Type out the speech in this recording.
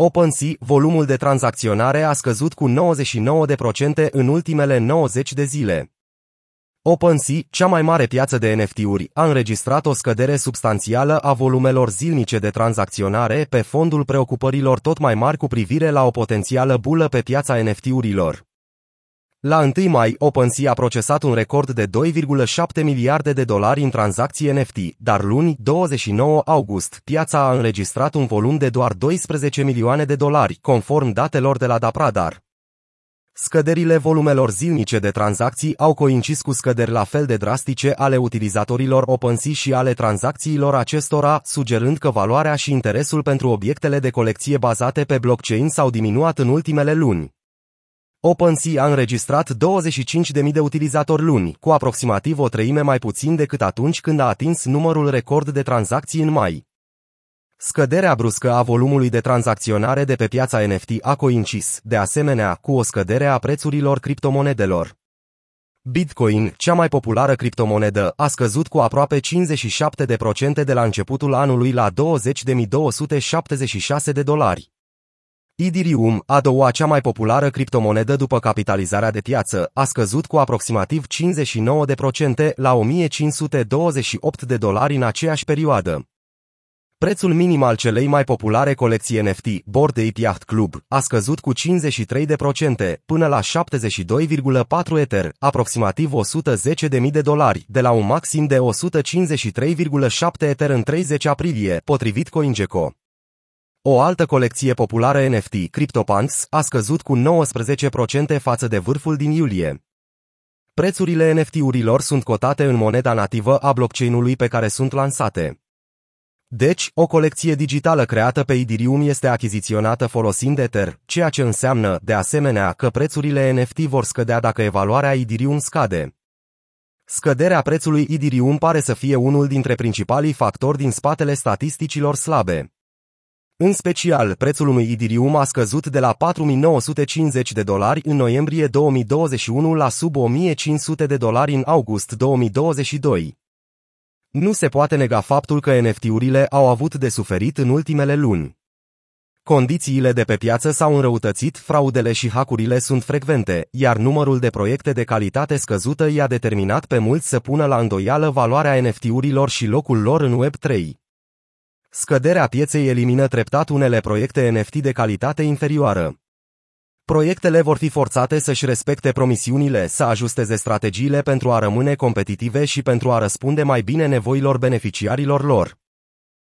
OpenSea, volumul de tranzacționare a scăzut cu 99% în ultimele 90 de zile. OpenSea, cea mai mare piață de NFT-uri, a înregistrat o scădere substanțială a volumelor zilnice de tranzacționare pe fondul preocupărilor tot mai mari cu privire la o potențială bulă pe piața NFT-urilor. La 1 mai, OpenSea a procesat un record de 2,7 miliarde de dolari în tranzacții NFT, dar luni, 29 august, piața a înregistrat un volum de doar 12 milioane de dolari, conform datelor de la Dapradar. Scăderile volumelor zilnice de tranzacții au coincis cu scăderi la fel de drastice ale utilizatorilor OpenSea și ale tranzacțiilor acestora, sugerând că valoarea și interesul pentru obiectele de colecție bazate pe blockchain s-au diminuat în ultimele luni. OpenSea a înregistrat 25.000 de utilizatori luni, cu aproximativ o treime mai puțin decât atunci când a atins numărul record de tranzacții în mai. Scăderea bruscă a volumului de tranzacționare de pe piața NFT a coincis, de asemenea, cu o scădere a prețurilor criptomonedelor. Bitcoin, cea mai populară criptomonedă, a scăzut cu aproape 57% de la începutul anului la 20.276 de dolari. Ethereum, a doua cea mai populară criptomonedă după capitalizarea de piață, a scăzut cu aproximativ 59% la 1528 de dolari în aceeași perioadă. Prețul minim al celei mai populare colecții NFT, Bored Ape Yacht Club, a scăzut cu 53% până la 72,4 Ether, aproximativ 110.000 de dolari, de la un maxim de 153,7 Ether în 30 aprilie, potrivit CoinGecko. O altă colecție populară NFT, CryptoPunks, a scăzut cu 19% față de vârful din iulie. Prețurile NFT-urilor sunt cotate în moneda nativă a blockchain-ului pe care sunt lansate. Deci, o colecție digitală creată pe Ethereum este achiziționată folosind Ether, ceea ce înseamnă, de asemenea, că prețurile NFT vor scădea dacă evaluarea Ethereum scade. Scăderea prețului Ethereum pare să fie unul dintre principalii factori din spatele statisticilor slabe. În special, prețul unui Ethereum a scăzut de la 4950 de dolari în noiembrie 2021 la sub 1500 de dolari în august 2022. Nu se poate nega faptul că NFT-urile au avut de suferit în ultimele luni. Condițiile de pe piață s-au înrăutățit, fraudele și hacurile sunt frecvente, iar numărul de proiecte de calitate scăzută i-a determinat pe mulți să pună la îndoială valoarea NFT-urilor și locul lor în Web3. Scăderea pieței elimină treptat unele proiecte NFT de calitate inferioară. Proiectele vor fi forțate să-și respecte promisiunile, să ajusteze strategiile pentru a rămâne competitive și pentru a răspunde mai bine nevoilor beneficiarilor lor.